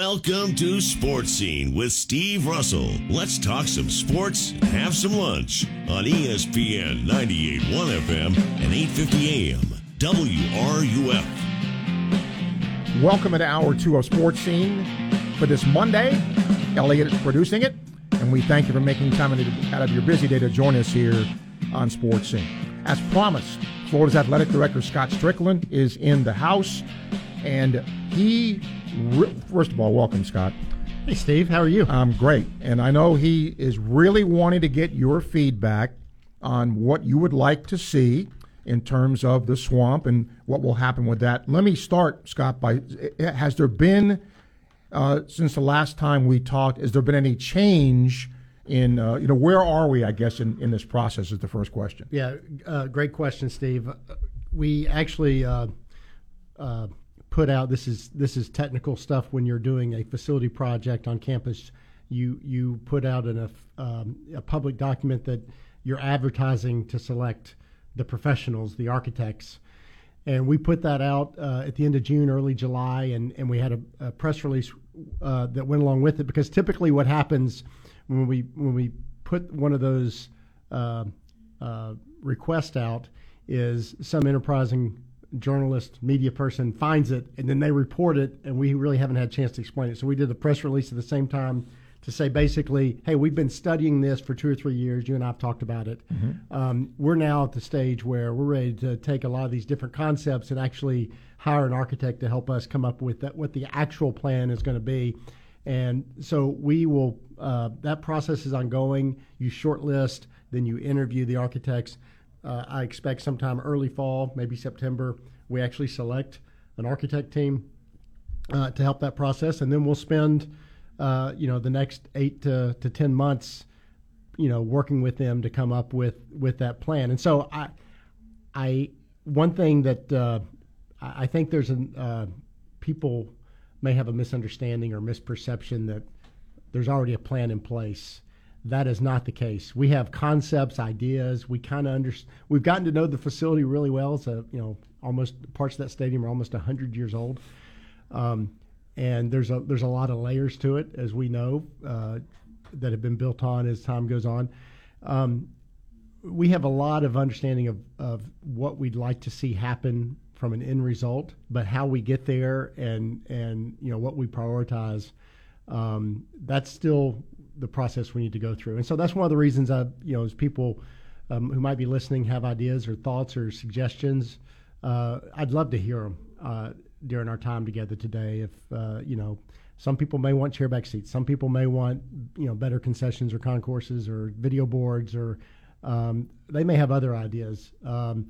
Welcome to Sports Scene with Steve Russell. Let's talk some sports and have some lunch on ESPN 98.1 FM and 8:50 AM. WRUF. Welcome to hour two of Sports Scene for this Monday. Elliot is producing it, and we thank you for making time out of your busy day to join us here on Sports Scene. As promised, Florida's athletic director Scott Stricklin is in the house, and he, first of all, welcome, Scott. Hey, Steve, how are you? I'm great, and I know he is really wanting to get your feedback on what you would like to see in terms of the swamp and what will happen with that. Let me start, Scott. By has there been uh, since the last time we talked? Has there been any change in uh, you know where are we? I guess in, in this process is the first question. Yeah, uh, great question, Steve. We actually uh, uh, put out this is this is technical stuff when you're doing a facility project on campus. You you put out an, a, um, a public document that you're advertising to select the professionals, the architects. And we put that out uh, at the end of June, early July, and, and we had a, a press release uh, that went along with it because typically what happens when we when we put one of those uh, uh, requests out is some enterprising journalist, media person finds it, and then they report it, and we really haven't had a chance to explain it. So we did the press release at the same time to say basically, hey, we've been studying this for two or three years. You and I have talked about it. Um, we're now at the stage where we're ready to take a lot of these different concepts and actually hire an architect to help us come up with that, what the actual plan is going to be. And so we will. Uh, that process is ongoing. You shortlist, then you interview the architects. Uh, I expect sometime early fall, maybe September, we actually select an architect team uh, to help that process, and then we'll spend, uh, you know, the next eight to, to ten months, you know, working with them to come up with with that plan. And so I, I one thing that uh, I think there's an uh, people may have a misunderstanding or misperception that there's already a plan in place. That is not the case. We have concepts, ideas. We kind of under, we've gotten to know the facility really well. A, you know, almost parts of that stadium are almost 100 years old. Um, and there's a there's a lot of layers to it, as we know, uh, that have been built on as time goes on. Um, we have a lot of understanding of, of what we'd like to see happen from an end result, but how we get there and and you know what we prioritize, um, that's still the process we need to go through. And so that's one of the reasons I you know as people um, who might be listening have ideas or thoughts or suggestions, uh, I'd love to hear them uh, during our time together today. If uh, you know. Some people may want chairback seats. Some people may want, you know, better concessions or concourses or video boards, or um, they may have other ideas. Um,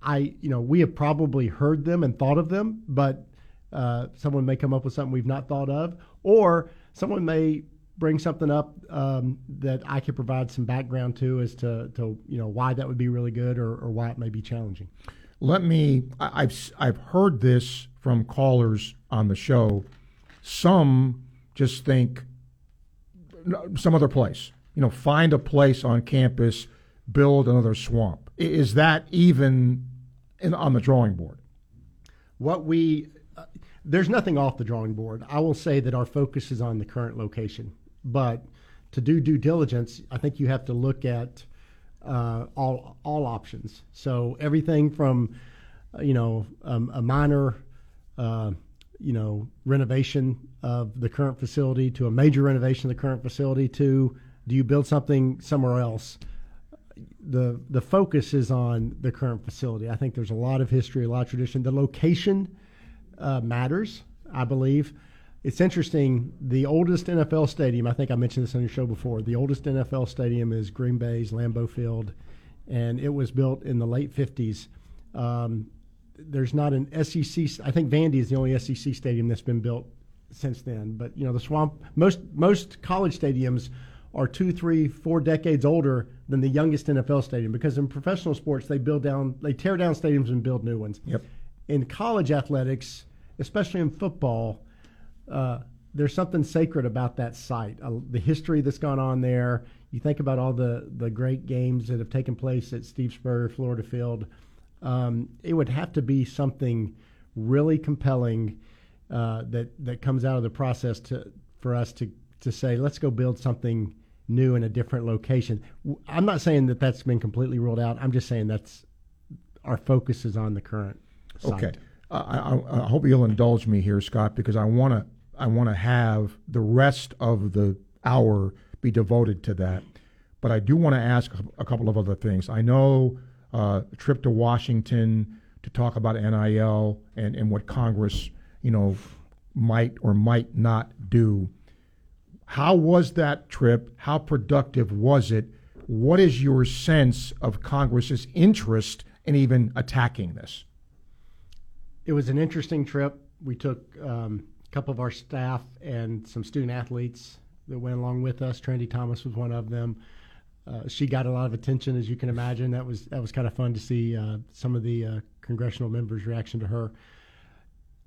I, you know, we have probably heard them and thought of them, but uh, someone may come up with something we've not thought of, or someone may bring something up um, that I could provide some background to as to, to you know why that would be really good or, or why it may be challenging. Let me. I- I've I've heard this from callers on the show. Some just think some other place. You know, find a place on campus, build another swamp. Is that even in, on the drawing board? What we uh, there's nothing off the drawing board. I will say that our focus is on the current location, but to do due diligence, I think you have to look at uh, all all options. So everything from uh, you know um, a minor uh, you know renovation of the current facility to a major renovation of the current facility to do you build something somewhere else? the the focus is on the current facility. I think there's a lot of history, a lot of tradition. The location uh, matters, I believe. It's interesting. The oldest NFL stadium, I think I mentioned this on your show before. The oldest NFL stadium is Green Bay's Lambeau Field, and it was built in the late 50s. Um, there's not an SEC. I think Vandy is the only SEC stadium that's been built since then. But you know, the Swamp. Most most college stadiums are two, three, four decades older than the youngest NFL stadium because in professional sports they build down, they tear down stadiums and build new ones. Yep. In college athletics, especially in football, uh, there's something sacred about that site. Uh, the history that's gone on there. You think about all the the great games that have taken place at Steve Spurrier Florida Field. Um, it would have to be something really compelling uh, that that comes out of the process to for us to to say let's go build something new in a different location. I'm not saying that that's been completely ruled out. I'm just saying that's our focus is on the current. Site. Okay. Uh, I, I, hope you'll indulge me here, Scott, because I want to I want to have the rest of the hour be devoted to that. But I do want to ask a couple of other things. I know uh, a trip to Washington to talk about NIL and, and what Congress, you know, might or might not do. How was that trip? How productive was it? What is your sense of Congress's interest in even attacking this? It was an interesting trip. We took um, a couple of our staff and some student athletes that went along with us. Trinity Thomas was one of them. Uh, she got a lot of attention, as you can imagine. That was that was kind of fun to see uh, some of the uh, congressional members' reaction to her.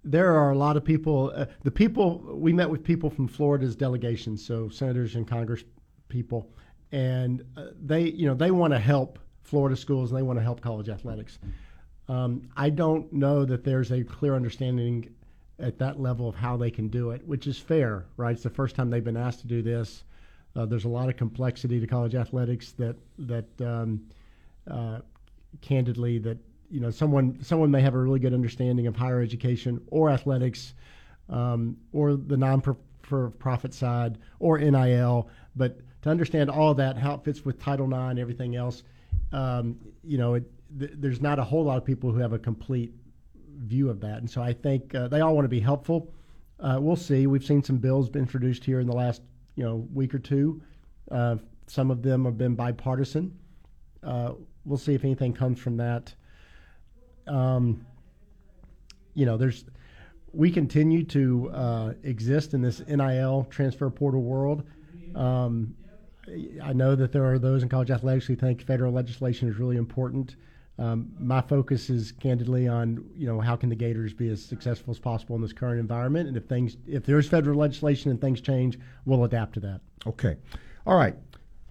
There are a lot of people. Uh, the people we met with people from Florida's delegation, so senators and Congress people, and uh, they you know they want to help Florida schools and they want to help college athletics. Um, I don't know that there's a clear understanding at that level of how they can do it, which is fair, right? It's the first time they've been asked to do this. Uh, there's a lot of complexity to college athletics that that um, uh, candidly that you know someone someone may have a really good understanding of higher education or athletics um, or the non-profit side or NIL, but to understand all that, how it fits with Title IX, everything else, um, you know, it, th- there's not a whole lot of people who have a complete view of that, and so I think uh, they all want to be helpful. Uh, we'll see. We've seen some bills introduced here in the last you know week or two. Uh, some of them have been bipartisan. Uh, we'll see if anything comes from that. Um, you know, there's we continue to uh, exist in this NIL transfer portal world. Um, I know that there are those in college athletics who think federal legislation is really important. Um, my focus is candidly on you know how can the Gators be as successful as possible in this current environment, and if things if there's federal legislation and things change, we'll adapt to that. Okay, all right.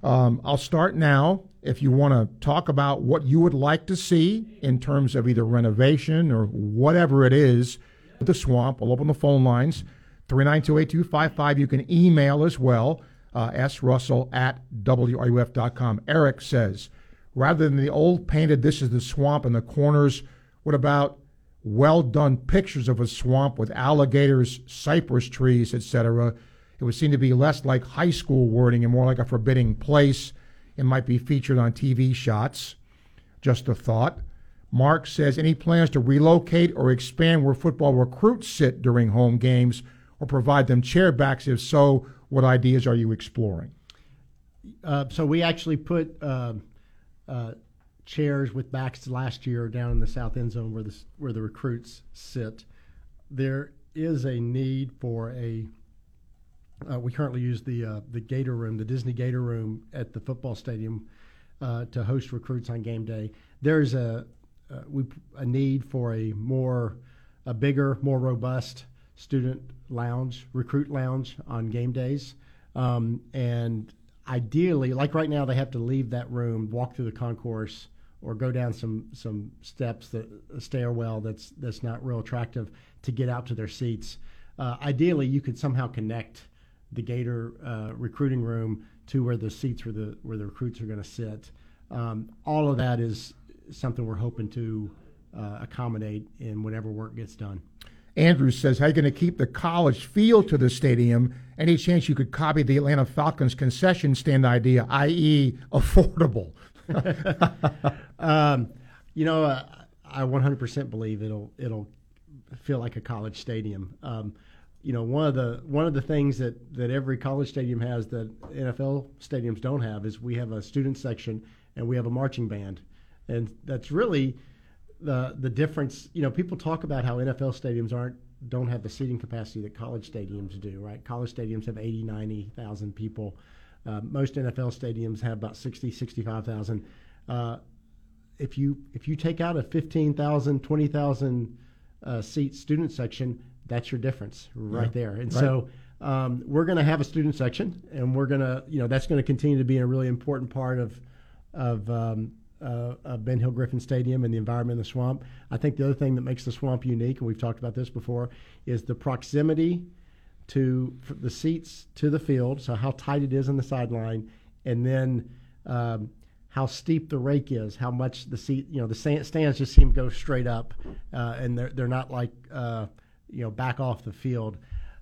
Um, I'll start now. If you want to talk about what you would like to see in terms of either renovation or whatever it is, the swamp, I'll open the phone lines 392 8255. You can email as well, uh, srussell at wruf.com. Eric says, rather than the old painted this is the swamp in the corners. What about well done pictures of a swamp with alligators cypress trees etc it would seem to be less like high school wording and more like a forbidding place. It might be featured on tv shots. Just a thought. Mark says any plans to relocate or expand where football recruits sit during home games or provide them chairbacks if so what ideas are you exploring? Uh, so we actually put uh, uh, chairs with backs last year down in the south end zone where the where the recruits sit. There is a need for a. Uh, we currently use the uh, the Gator Room, the Disney Gator Room at the football stadium, uh, to host recruits on game day. There's a uh, we a need for a more a bigger, more robust student lounge, recruit lounge on game days, um, and ideally, like right now, they have to leave that room, walk through the concourse, or go down some some steps that a stairwell that's that's not real attractive to get out to their seats. Uh, ideally, you could somehow connect the Gator uh, recruiting room to where the seats where the where the recruits are going to sit. Um, all of that is something we're hoping to uh, accommodate in whatever work gets done. Andrews says, How are you going to keep the college feel to the stadium? Any chance you could copy the Atlanta Falcons concession stand idea, i.e., affordable? um, you know, uh, I 100% believe it'll it'll feel like a college stadium. Um, you know, one of the one of the things that, that every college stadium has that NFL stadiums don't have is we have a student section and we have a marching band, and that's really the the difference. You know, people talk about how NFL stadiums aren't don't have the seating capacity that college stadiums do. Right? College stadiums have 80, 90,000 people. Uh, most NFL stadiums have about 60, 65,000. Uh, if you if you take out a 15,000, 20,000 uh, seat student section, that's your difference right yeah. there. And right. so um, we're going to have a student section, and we're going to you know that's going to continue to be a really important part of of um, uh, Ben Hill Griffin Stadium and the environment in the swamp. I think the other thing that makes the swamp unique, and we've talked about this before, is the proximity to the seats to the field. So how tight it is on the sideline, and then um, how steep the rake is, how much the seat, you know, the stands just seem to go straight up, uh, and they're they're not like uh, you know back off the field.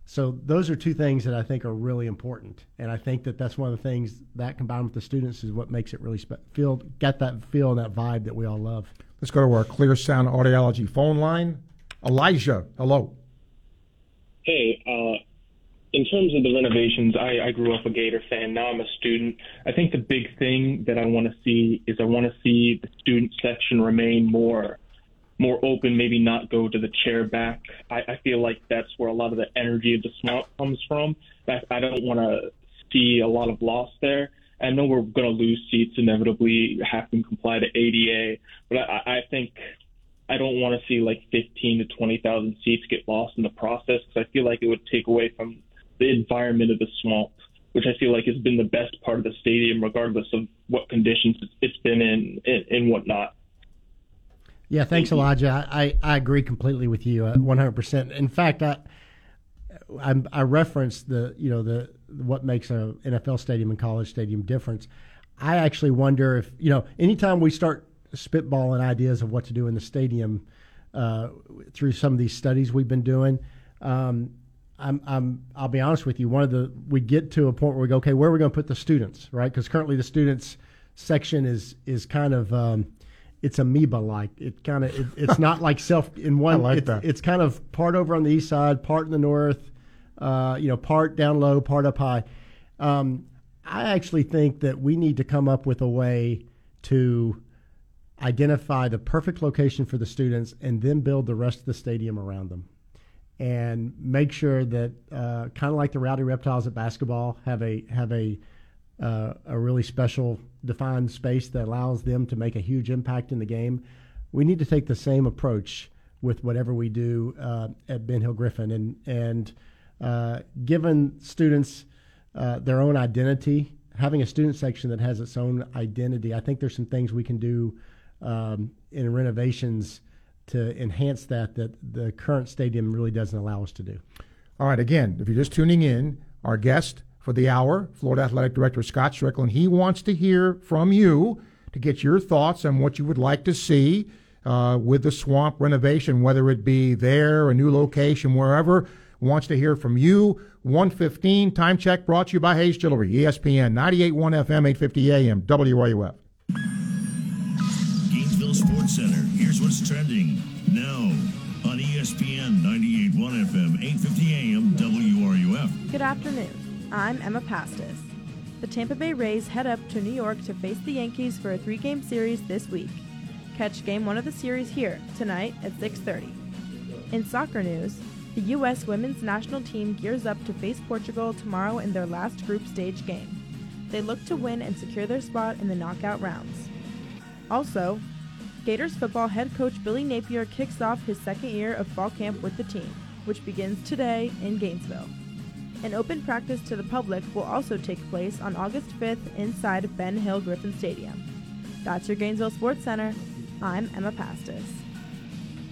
So those are two things that I think are really important, and I think that that's one of the things that combined with the students is what makes it really spe- feel get that feel and that vibe that we all love. Let's go to our Clear Sound Audiology phone line. Elijah, hello. Hey, uh, in terms of the renovations, I, I grew up a Gator fan. Now I'm a student. I think the big thing that I want to see is I want to see the student section remain more more open, maybe not go to the chair back. I, I feel like that's where a lot of the energy of the swamp comes from. I, I don't want to see a lot of loss there. I know we're going to lose seats inevitably, have to comply to ADA, but I, I think I don't want to see like 15 to 20,000 seats get lost in the process because I feel like it would take away from the environment of the swamp, which I feel like has been the best part of the stadium, regardless of what conditions it's been in and, and whatnot. Yeah, thanks, Elijah. I, I agree completely with you, uh, one hundred percent. In fact, I, I I referenced the you know the what makes a NFL stadium and college stadium difference. I actually wonder if you know anytime we start spitballing ideas of what to do in the stadium uh, through some of these studies we've been doing. Um, I'm, I'm, I'll be honest with you. One of the we get to a point where we go, okay, where are we going to put the students, right? Because currently the students section is is kind of um, it's amoeba like. It kind of it, it's not like self in one. like it's, that. it's kind of part over on the east side, part in the north. Uh, you know, part down low, part up high. Um, I actually think that we need to come up with a way to identify the perfect location for the students and then build the rest of the stadium around them and make sure that uh, kind of like the rowdy reptiles at basketball have a have a uh, a really special defined space that allows them to make a huge impact in the game. We need to take the same approach with whatever we do uh, at Ben Hill Griffin, and and uh, given students uh, their own identity, having a student section that has its own identity, I think there's some things we can do um, in renovations to enhance that that the current stadium really doesn't allow us to do. All right, again, if you're just tuning in, our guest for the hour, Florida Athletic Director Scott Stricklin. he wants to hear from you to get your thoughts on what you would like to see uh, with the swamp renovation, whether it be there, a new location, wherever. Wants to hear from you. 115 time check brought to you by Hayes Jewelry, ESPN 98.1 FM, 850 AM, WRUF. Gainesville Sports Center. Here's what's trending now on ESPN 98.1 FM, 850 AM, WRUF. Good afternoon. I'm Emma Pastis. The Tampa Bay Rays head up to New York to face the Yankees for a three-game series this week. Catch game one of the series here tonight at 6:30. In soccer news, the U.S. women's national team gears up to face Portugal tomorrow in their last group stage game. They look to win and secure their spot in the knockout rounds. Also, Gators football head coach Billy Napier kicks off his second year of fall camp with the team, which begins today in Gainesville. An open practice to the public will also take place on August 5th inside Ben Hill Griffin Stadium. That's your Gainesville Sports Center. I'm Emma Pastis.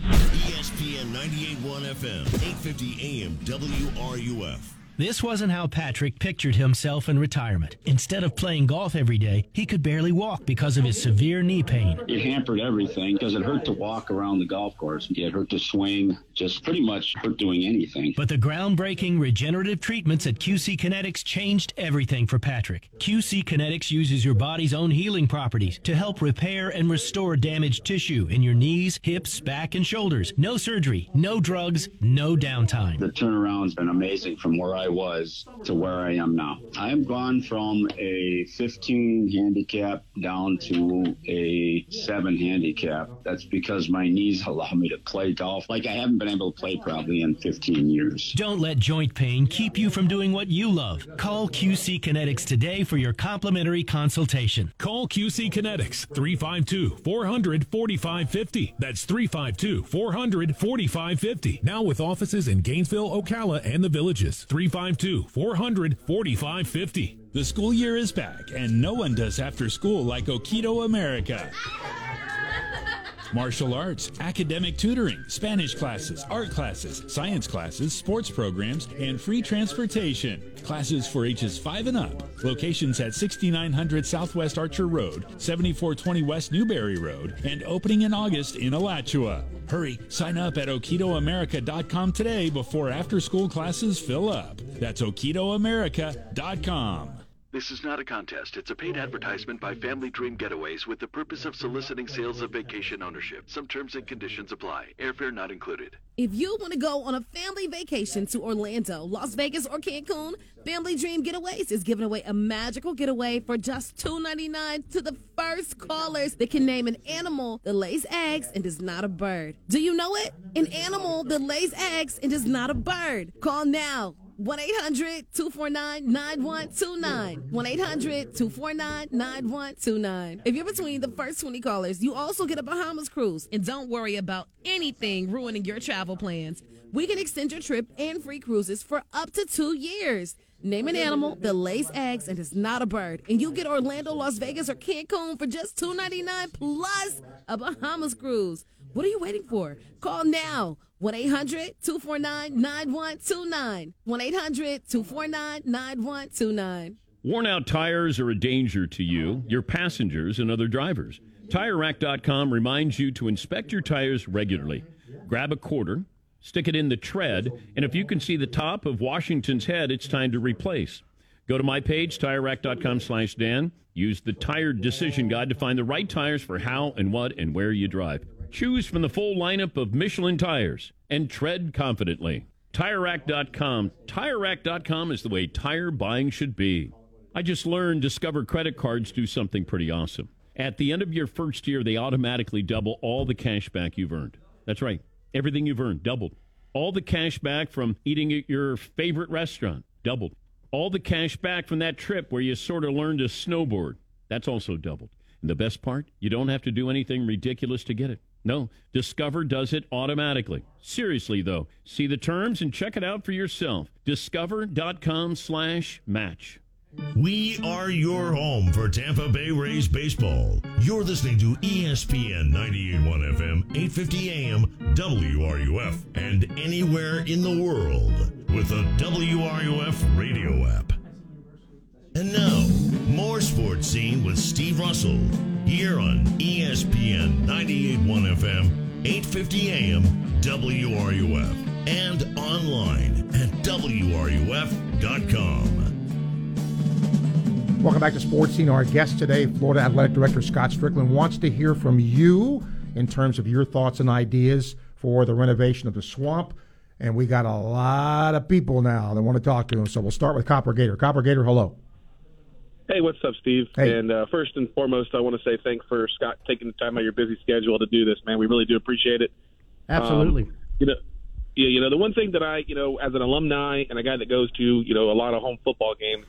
ESPN 98.1 FM, 850 AM, WRUF. This wasn't how Patrick pictured himself in retirement. Instead of playing golf every day, he could barely walk because of his severe knee pain. It hampered everything because it hurt to walk around the golf course. It hurt to swing, just pretty much hurt doing anything. But the groundbreaking regenerative treatments at QC Kinetics changed everything for Patrick. QC Kinetics uses your body's own healing properties to help repair and restore damaged tissue in your knees, hips, back, and shoulders. No surgery, no drugs, no downtime. The turnaround's been amazing from where I was to where I am now. I have gone from a 15 handicap down to a 7 handicap. That's because my knees allow me to play golf like I haven't been able to play probably in 15 years. Don't let joint pain keep you from doing what you love. Call QC Kinetics today for your complimentary consultation. Call QC Kinetics 352 400 4550. That's 352 400 4550. Now with offices in Gainesville, Ocala, and the villages. 352 352 400 4550. The school year is back, and no one does after school like Okito America. Martial arts, academic tutoring, Spanish classes, art classes, science classes, sports programs, and free transportation. Classes for ages 5 and up. Locations at 6900 Southwest Archer Road, 7420 West Newberry Road, and opening in August in Alachua. Hurry, sign up at okitoamerica.com today before after school classes fill up. That's okitoamerica.com. This is not a contest. It's a paid advertisement by Family Dream Getaways with the purpose of soliciting sales of vacation ownership. Some terms and conditions apply. Airfare not included. If you want to go on a family vacation to Orlando, Las Vegas, or Cancun, Family Dream Getaways is giving away a magical getaway for just $2.99 to the first callers that can name an animal that lays eggs and is not a bird. Do you know it? An animal that lays eggs and is not a bird. Call now. 1 800 249 9129. 1 800 249 9129. If you're between the first 20 callers, you also get a Bahamas cruise. And don't worry about anything ruining your travel plans. We can extend your trip and free cruises for up to two years. Name an animal that lays eggs and is not a bird, and you get Orlando, Las Vegas, or Cancun for just $2.99 plus a Bahamas cruise. What are you waiting for? Call now. 1 800 249 9129. 1 800 249 9129. Worn out tires are a danger to you, your passengers, and other drivers. TireRack.com reminds you to inspect your tires regularly. Grab a quarter, stick it in the tread, and if you can see the top of Washington's head, it's time to replace. Go to my page, TireRack.com slash Dan. Use the Tire Decision Guide to find the right tires for how and what and where you drive. Choose from the full lineup of Michelin tires and tread confidently. TireRack.com. TireRack.com is the way tire buying should be. I just learned Discover credit cards do something pretty awesome. At the end of your first year, they automatically double all the cash back you've earned. That's right. Everything you've earned doubled. All the cash back from eating at your favorite restaurant doubled. All the cash back from that trip where you sort of learned to snowboard. That's also doubled. And the best part, you don't have to do anything ridiculous to get it. No, Discover does it automatically. Seriously, though, see the terms and check it out for yourself. Discover.com slash match. We are your home for Tampa Bay Rays baseball. You're listening to ESPN 98.1 FM, 8:50 AM, WRUF, and anywhere in the world with the WRUF radio app. And now, more sports scene with Steve Russell here on ESPN 98.1 FM, 8:50 AM, WRUF, and online at WRUF.com. Welcome back to Sports Scene. Our guest today, Florida Athletic Director Scott Stricklin, wants to hear from you in terms of your thoughts and ideas for the renovation of the swamp. And we got a lot of people now that want to talk to him. So we'll start with Copper Gator. Copper Gator, hello. Hey, what's up, Steve? Hey. And uh, first and foremost, I want to say thanks for Scott taking the time out of your busy schedule to do this, man. We really do appreciate it. Absolutely. Um, you know, yeah, you know, the one thing that I, you know, as an alumni and a guy that goes to, you know, a lot of home football games,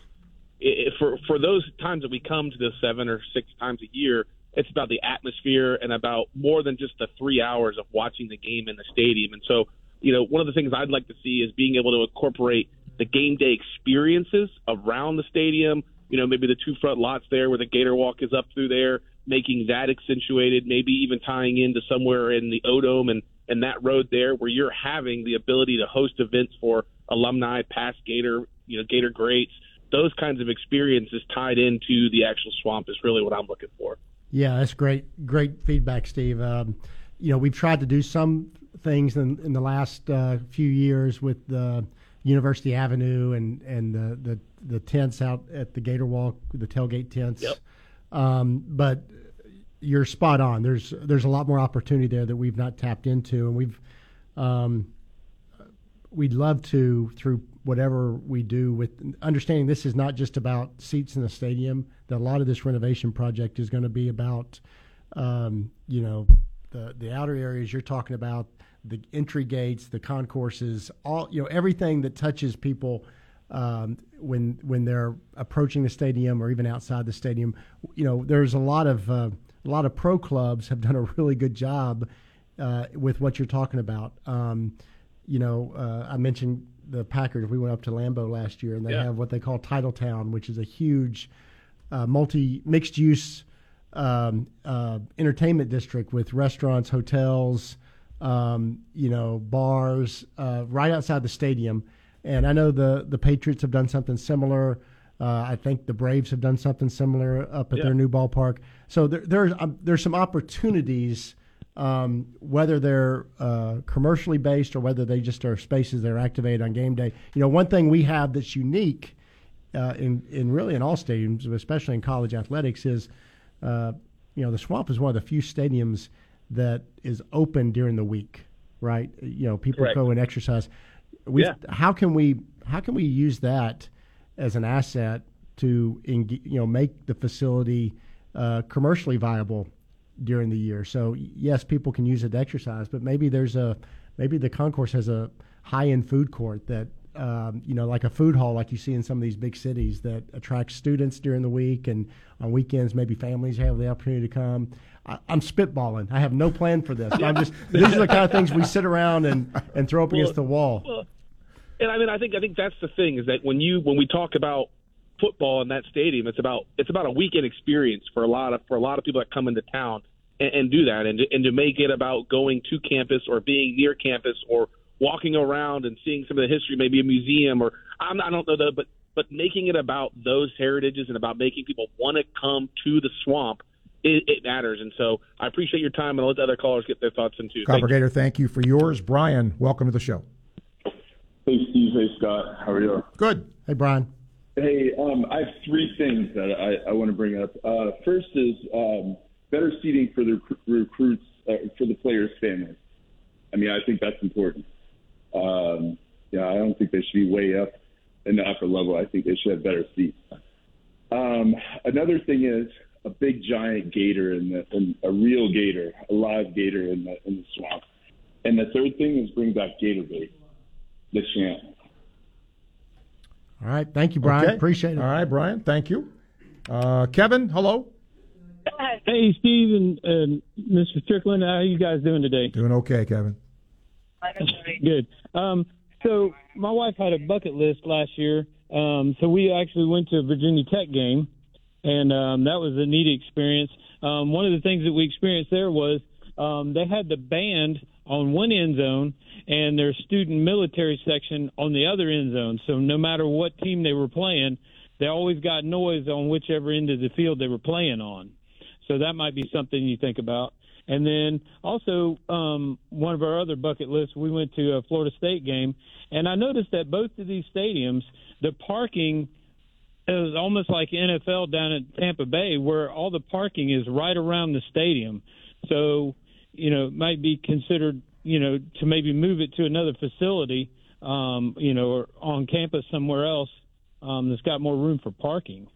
it, for for those times that we come to this seven or six times a year, it's about the atmosphere and about more than just the three hours of watching the game in the stadium. And so, you know, one of the things I'd like to see is being able to incorporate the game day experiences around the stadium. You know, maybe the two front lots there where the Gator Walk is up through there, making that accentuated. Maybe even tying into somewhere in the O'Dome and and that road there where you're having the ability to host events for alumni, past Gator, you know, Gator greats those kinds of experiences tied into the actual swamp is really what I'm looking for. Yeah, that's great. Great feedback, Steve. Um, you know, we've tried to do some things in, in the last uh, few years with the University Avenue and and the, the the tents out at the Gator Walk, the tailgate tents. Yep. Um, but you're spot on. There's there's a lot more opportunity there that we've not tapped into, and we've um, we'd love to through whatever we do with understanding this is not just about seats in the stadium that a lot of this renovation project is going to be about um, you know the the outer areas you're talking about the entry gates the concourses all you know everything that touches people um, when when they're approaching the stadium or even outside the stadium you know there's a lot of uh, a lot of pro clubs have done a really good job uh, with what you're talking about um, you know, uh, I mentioned the Packers. We went up to Lambeau last year, and they Yeah. have what they call Titletown, which is a huge uh, multi mixed use um, uh, entertainment district with restaurants, hotels, um, you know, bars, uh, right outside the stadium. And I know the the Patriots have done something similar. Uh, I think the Braves have done something similar up at Yeah. their new ballpark. So there, there's um, there's some opportunities, um, whether they're uh, commercially based or whether they just are spaces that are activated on game day. You know, one thing we have that's unique uh, in in really in all stadiums, especially in college athletics, is uh, you know the Swamp is one of the few stadiums that is open during the week, right? You know, people Correct. go and exercise. We Yeah. how can we how can we use that as an asset to you know make the facility uh, commercially viable during the year? So yes, people can use it to exercise, but maybe there's a maybe the concourse has a high end food court that um, you know like a food hall like you see in some of these big cities that attracts students during the week and on weekends maybe families have the opportunity to come. I, I'm spitballing. I have no plan for this. I'm just these are the kind of things we sit around and, and throw up Well, against the wall. Well, and I mean, I think I think that's the thing is that when you when we talk about football in that stadium, it's about it's about a weekend experience for a lot of for a lot of people that come into town and, and do that, and to, and to make it about going to campus or being near campus or walking around and seeing some of the history, maybe a museum or I'm, I don't know the but but making it about those heritages and about making people want to come to the swamp. It, it matters, and so I appreciate your time, and I'll let the other callers get their thoughts in too. Thank you. Copper Gator, thank you for yours. Brian, welcome to the show. Hey, Steve. Hey, Scott. How are you? Good. Hey, Brian. Hey, um, I have three things that I, I want to bring up. Uh, first is um, better seating for the recru- recruits, uh, for the players' families. I mean, I think that's important. Um, yeah, I don't think they should be way up in the upper level. I think they should have better seats. Um, another thing is a big giant gator in the, in a real gator, a live gator in the in the swamp. And the third thing is bring back gator bait, the champ. All right, thank you, Brian. Okay. Appreciate it. All right, Brian, thank you. Uh, Kevin, hello. Hey, Steve and, and Mr. Stricklin, how are you guys doing today? Doing okay, Kevin. Good. Um, so my wife had a bucket list last year. Um, so we actually went to a Virginia Tech game, and um, that was a neat experience. Um, one of the things that we experienced there was um, they had the band on one end zone and their student military section on the other end zone. So no matter what team they were playing, they always got noise on whichever end of the field they were playing on. So that might be something you think about. And then also, um, one of our other bucket lists, we went to a Florida State game, and I noticed that both of these stadiums, the parking is almost like NFL down at Tampa Bay, where all the parking is right around the stadium. So, you know, it might be considered, you know, to maybe move it to another facility, um, you know, or on campus somewhere else um, that's got more room for parking.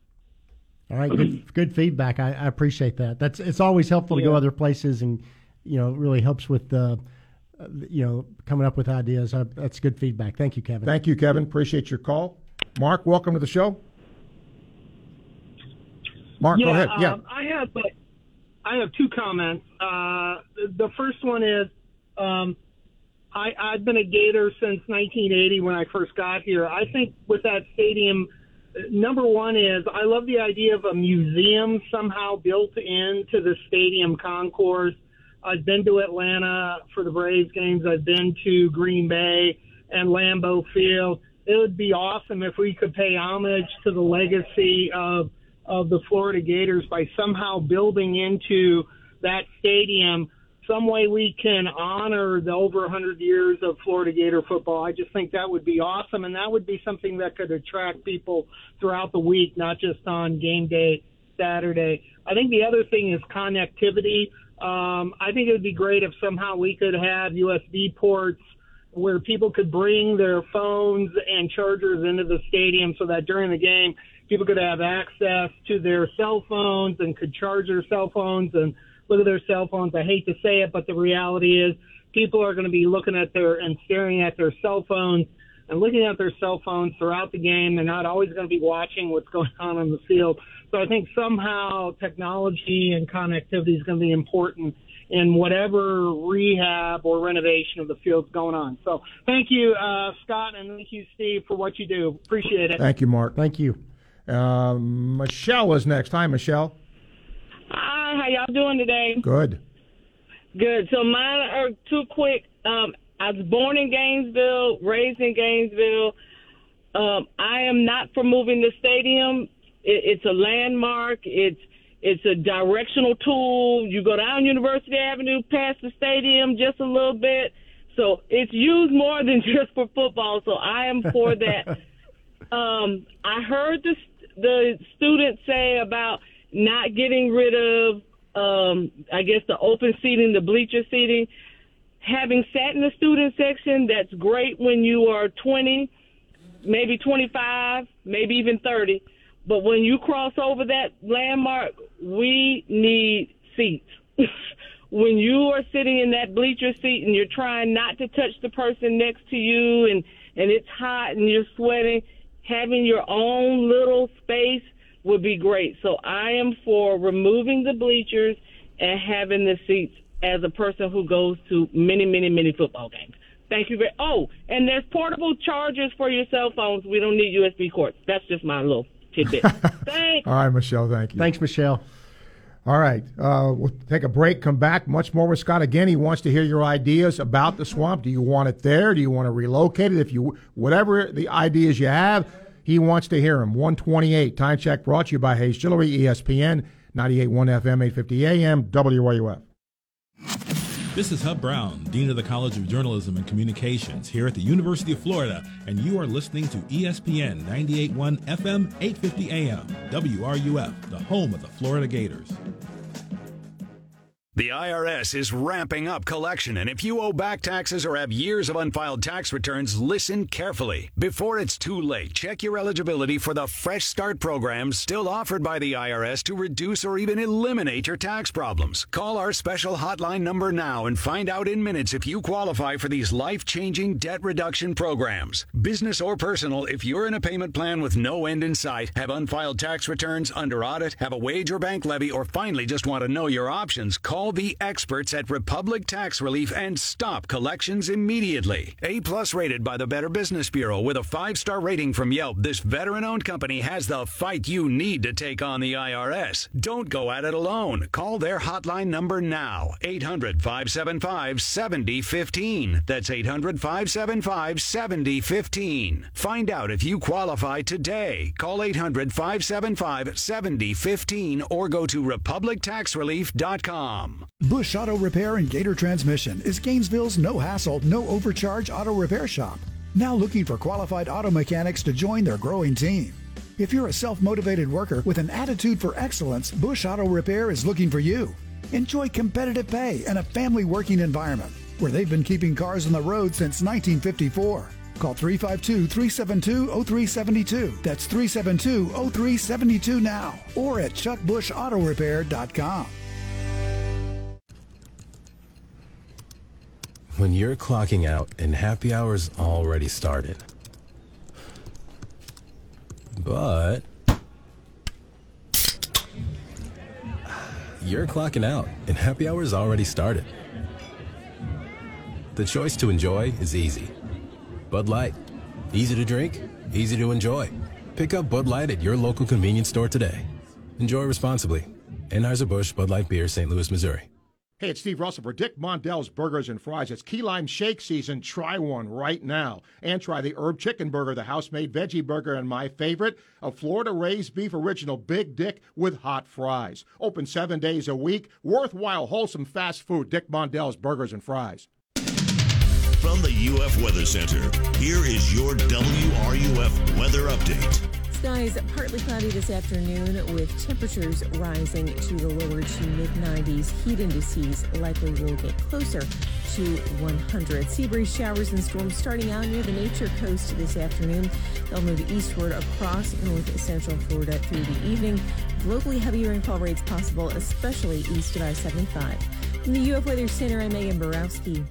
All right, good, good feedback. I, I appreciate that. That's it's always helpful to go other places, and you know, really helps with uh, uh, you know coming up with ideas. Uh, that's good feedback. Thank you, Kevin. Thank you, Kevin. Appreciate your call. Mark, welcome to the show. Mark, yeah, go ahead. Yeah. um, I have uh, I have two comments. Uh, the, the first one is um, I, I've been a Gator since 1980 when I first got here. I think with that stadium, number one is I love the idea of a museum somehow built into the stadium concourse. I've been to Atlanta for the Braves games. I've been to Green Bay and Lambeau Field. It would be awesome if we could pay homage to the legacy of of the Florida Gators by somehow building into that stadium some way we can honor the over 100 years of Florida Gator football. I just think that would be awesome, and that would be something that could attract people throughout the week, not just on game day Saturday. I think the other thing is connectivity. Um, I think it would be great if somehow we could have USB ports where people could bring their phones and chargers into the stadium so that during the game people could have access to their cell phones and could charge their cell phones and look at their cell phones. I hate to say it, but the reality is people are going to be looking at their and staring at their cell phones and looking at their cell phones throughout the game. They're not always going to be watching what's going on on the field. So I think somehow technology and connectivity is going to be important in whatever rehab or renovation of the field's going on. So thank you, uh, Scott, and thank you, Steve, for what you do. Appreciate it. Thank you, Mark. Thank you. Um, Michelle is next. Hi, Michelle. Hi, how y'all doing today? Good. Good. So mine are too quick. Um, I was born in Gainesville, raised in Gainesville. Um, I am not for moving the stadium. It, it's a landmark. It's it's a directional tool. You go down University Avenue, past the stadium, just a little bit. So it's used more than just for football. So I am for that. um, I heard the the students say about not getting rid of, um, I guess, the open seating, the bleacher seating. Having sat in the student section, that's great when you are 20, maybe 25, maybe even 30. But when you cross over that landmark, we need seats. when you are sitting in that bleacher seat and you're trying not to touch the person next to you and, and it's hot and you're sweating, having your own little space would be great. So I am for removing the bleachers and having the seats as a person who goes to many, many, many football games. Thank you very. Oh, and there's portable chargers for your cell phones. We don't need USB cords. That's just my little tidbit. Thanks. All right, Michelle. Thank you. Thanks, Michelle. All right. Uh, we'll take a break, come back. Much more with Scott. Again, he wants to hear your ideas about the swamp. Do you want it there? Do you want to relocate it? If you, whatever the ideas you have, he wants to hear him. 128. Time check brought to you by Hayes Jewelry, ESPN, 98.1 FM, 850 AM, WRUF. This is Hub Brown, Dean of the College of Journalism and Communications here at the University of Florida, and you are listening to ESPN 98.1 FM, 850 AM, WRUF, the home of the Florida Gators. The IRS is ramping up collection, and if you owe back taxes or have years of unfiled tax returns, listen carefully. Before it's too late, check your eligibility for the Fresh Start program still offered by the IRS to reduce or even eliminate your tax problems. Call our special hotline number now and find out in minutes if you qualify for these life changing debt reduction programs. Business or personal, if you're in a payment plan with no end in sight, have unfiled tax returns, under audit, have a wage or bank levy, or finally just want to know your options, call the experts at Republic Tax Relief and stop collections immediately. A plus rated by the Better Business Bureau with a five star rating from Yelp, this veteran owned company has the fight you need to take on the IRS. Don't go at it alone. Call their hotline number now 800 575 7015. That's 800 575 7015. Find out if you qualify today. Call 800 575 7015 or go to republictaxrelief.com. Bush Auto Repair and Gator Transmission is Gainesville's no hassle, no overcharge auto repair shop. Now looking for qualified auto mechanics to join their growing team. If you're a self motivated worker with an attitude for excellence, Bush Auto Repair is looking for you. Enjoy competitive pay and a family working environment where they've been keeping cars on the road since 1954. Call 352 372 0372. That's 372 0372 now or at chuckbushautorepair.com. when you're clocking out and happy hour's already started. But you're clocking out and happy hour's already started. The choice to enjoy is easy. Bud Light. Easy to drink, easy to enjoy. Pick up Bud Light at your local convenience store today. Enjoy responsibly. Anheuser-Busch Bud Light Beer, St. Louis, Missouri. Hey, it's Steve Russell for Dick Mondell's Burgers and Fries. It's key lime shake season. Try one right now. And try the herb chicken burger, the house made veggie burger, and my favorite, a Florida raised beef original Big Dick with hot fries. Open seven days a week. Worthwhile, wholesome fast food. Dick Mondell's Burgers and Fries. From the UF Weather Center, here is your WRUF weather update. Skies partly cloudy this afternoon with temperatures rising to the lower to mid 90s. Heat indices likely will get closer to 100. Sea breeze showers and storms starting out near the Nature Coast this afternoon. They'll move eastward across north central Florida through the evening. Locally heavy rainfall rates possible, especially east of I 75. From the UF Weather Center, I'm Megan Borowski.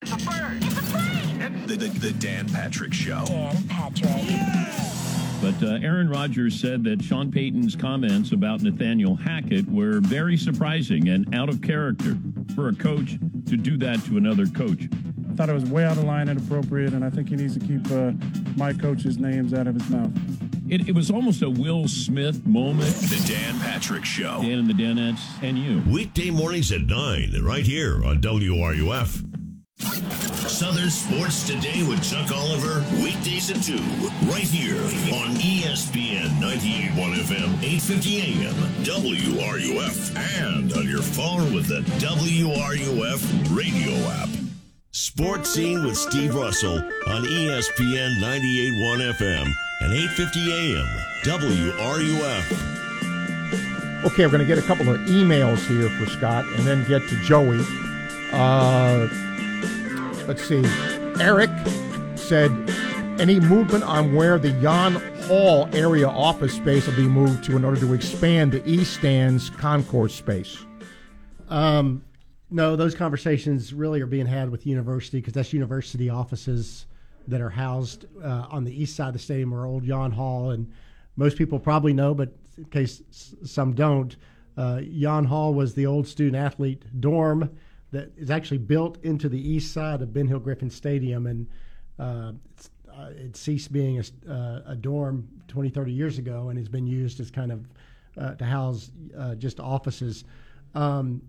The, the, the Dan Patrick Show. Dan Patrick. But uh, Aaron Rodgers said that Sean Payton's comments about Nathaniel Hackett were very surprising and out of character for a coach to do that to another coach. I thought it was way out of line, and inappropriate, and I think he needs to keep uh, my coach's names out of his mouth. It, it, was almost a Will Smith moment. The Dan Patrick Show. Dan and the Danettes and you. Weekday mornings at 9, right here on WRUF. Southern Sports Today with Chuck Oliver, weekdays at 2, right here on ESPN 98.1 FM, 850 AM, WRUF, and on your phone with the WRUF radio app. Sports Scene with Steve Russell on ESPN 98.1 FM and 850 AM, WRUF. Okay, we're going to get a couple of emails here for Scott and then get to Joey. Uh, let's see. Eric said, any movement on where the Yon Hall area office space will be moved to in order to expand the East Stands concourse space? Um, no, those conversations really are being had with university because that's university offices that are housed uh, on the east side of the stadium or old Yon Hall. And most people probably know, but in case some don't, uh, Yon Hall was the old student athlete dorm that is actually built into the east side of Ben Hill Griffin Stadium. And uh, uh it ceased being a, uh, a, dorm 20, 30 years ago and has been used as kind of uh, to house just offices. Um,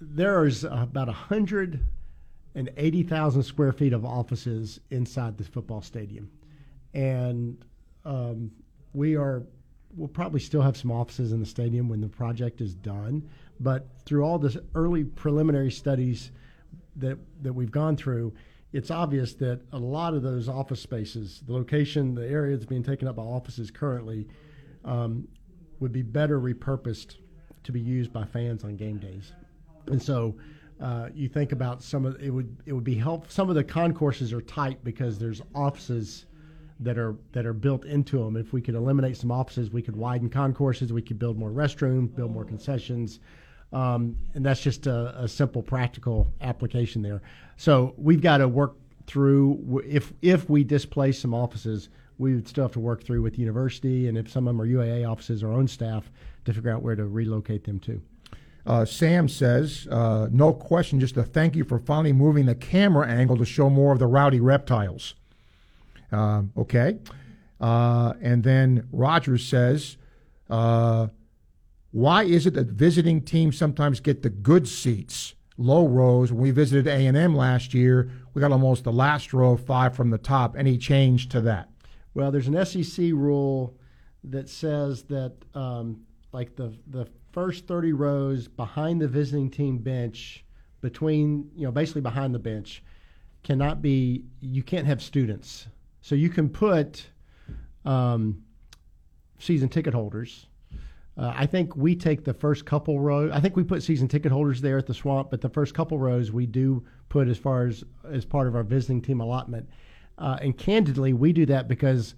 there's about 180,000 square feet of offices inside this football stadium. And um, we are, we'll probably still have some offices in the stadium when the project is done. But through all the early preliminary studies that, that we've gone through, it's obvious that a lot of those office spaces, the location, the area that's being taken up by offices currently, um, would be better repurposed to be used by fans on game days. And so uh, you think about some of it would it would be help. Some of the concourses are tight because there's offices that are that are built into them. If we could eliminate some offices, we could widen concourses. We could build more restrooms, build more concessions, um, and that's just a, a, simple practical application there. So we've got to work through if if we displace some offices, we would still have to work through with the university, and if some of them are UAA offices, or own staff to figure out where to relocate them to. Uh, Sam says, uh, no question, just a thank you for finally moving the camera angle to show more of the rowdy reptiles. Uh, okay. And then Rogers says, uh, why is it that visiting teams sometimes get the good seats, low rows? When we visited A&M last year, we got almost the last row, five from the top. Any change to that? Well, there's an SEC rule that says that um, like the the first 30 rows behind the visiting team bench, between, you know, basically behind the bench, cannot be, you can't have students. So you can put um, season ticket holders. Uh, I think we take the first couple rows. I think we put season ticket holders there at the swamp, but the first couple rows we do put as far as as part of our visiting team allotment. Uh, and candidly, we do that because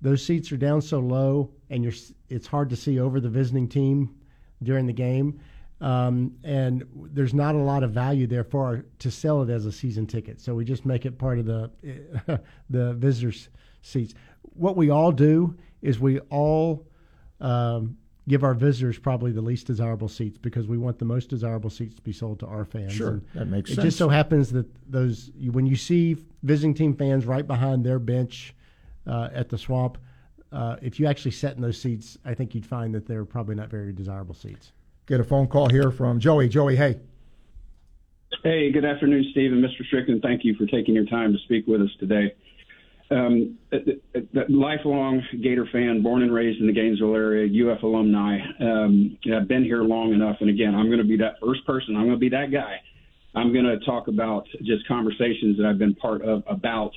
those seats are down so low, and you're it's hard to see over the visiting team during the game. Um, and there's not a lot of value there for our, to sell it as a season ticket. So we just make it part of the the visitors seats. What we all do is we all um, give our visitors probably the least desirable seats because we want the most desirable seats to be sold to our fans. Sure, and that makes it sense. It just so happens that those when you see visiting team fans right behind their bench uh, at the Swamp uh, if you actually sat in those seats, I think you'd find that they're probably not very desirable seats. Get a phone call here from Joey. Joey, hey. Hey, good afternoon, Steve and Mr. Stricklin. Thank you for taking your time to speak with us today. Um, lifelong Gator fan, born and raised in the Gainesville area, UF alumni. Um, I've been here long enough, and again, I'm going to be that first person. I'm going to be that guy. I'm going to talk about just conversations that I've been part of about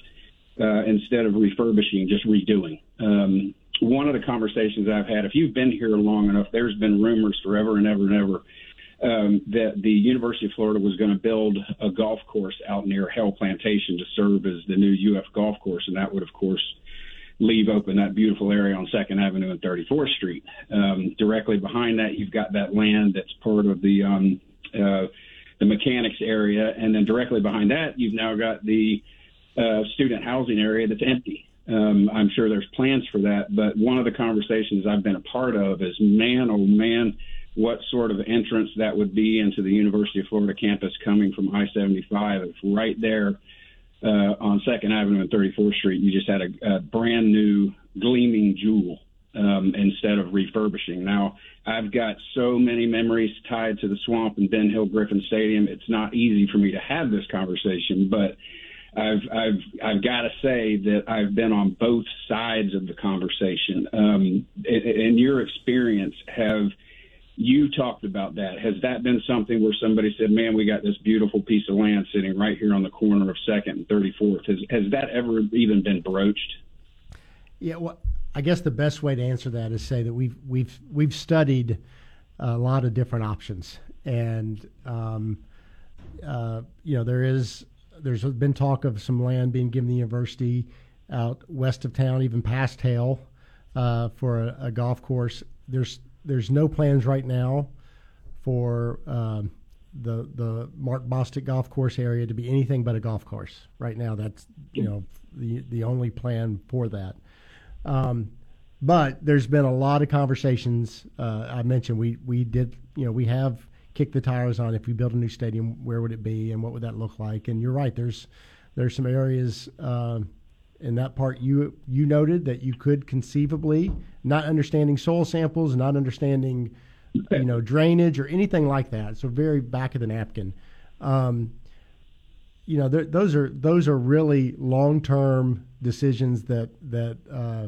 uh, instead of refurbishing, just redoing. Um, one of the conversations I've had, if you've been here long enough, there's been rumors forever and ever and ever um, that the University of Florida was going to build a golf course out near Haile Plantation to serve as the new UF golf course, and that would, of course, leave open that beautiful area on Second Avenue and 34th Street. Um, directly behind that, you've got that land that's part of the um, uh, the mechanics area, and then directly behind that, you've now got the uh, student housing area that's empty. Um, I'm sure there's plans for that, but one of the conversations I've been a part of is, man, oh man, what sort of entrance that would be into the University of Florida campus coming from I-75. It's right there uh, on Second Avenue and 34th Street. You just had a, a brand new gleaming jewel um, instead of refurbishing. Now, I've got so many memories tied to the swamp and Ben Hill Griffin Stadium. It's not easy for me to have this conversation, but I've I've I've got to say that I've been on both sides of the conversation. Um, in your experience, have you talked about that? Has that been something where somebody said, "Man, we got this beautiful piece of land sitting right here on the corner of Second and Thirty Fourth"? Has has that ever even been broached? Yeah, well, I guess the best way to answer that is say that we've we've we've studied a lot of different options, and um, uh, you know there is there's been talk of some land being given the university out west of town, even past Haile, uh, for a, a, golf course. There's there's no plans right now for um, the the Mark Bostick golf course area to be anything but a golf course. Right now, that's you know the the only plan for that. Um, but there's been a lot of conversations. Uh, I mentioned we we did you know we have kicked the tires on if we build a new stadium, where would it be and what would that look like? And you're right. There's there's some areas. Uh, in that part you you noted that you could conceivably not understanding soil samples, not understanding you know drainage or anything like that. So very back of the napkin. Um, you know, those are those are really long term decisions that that uh,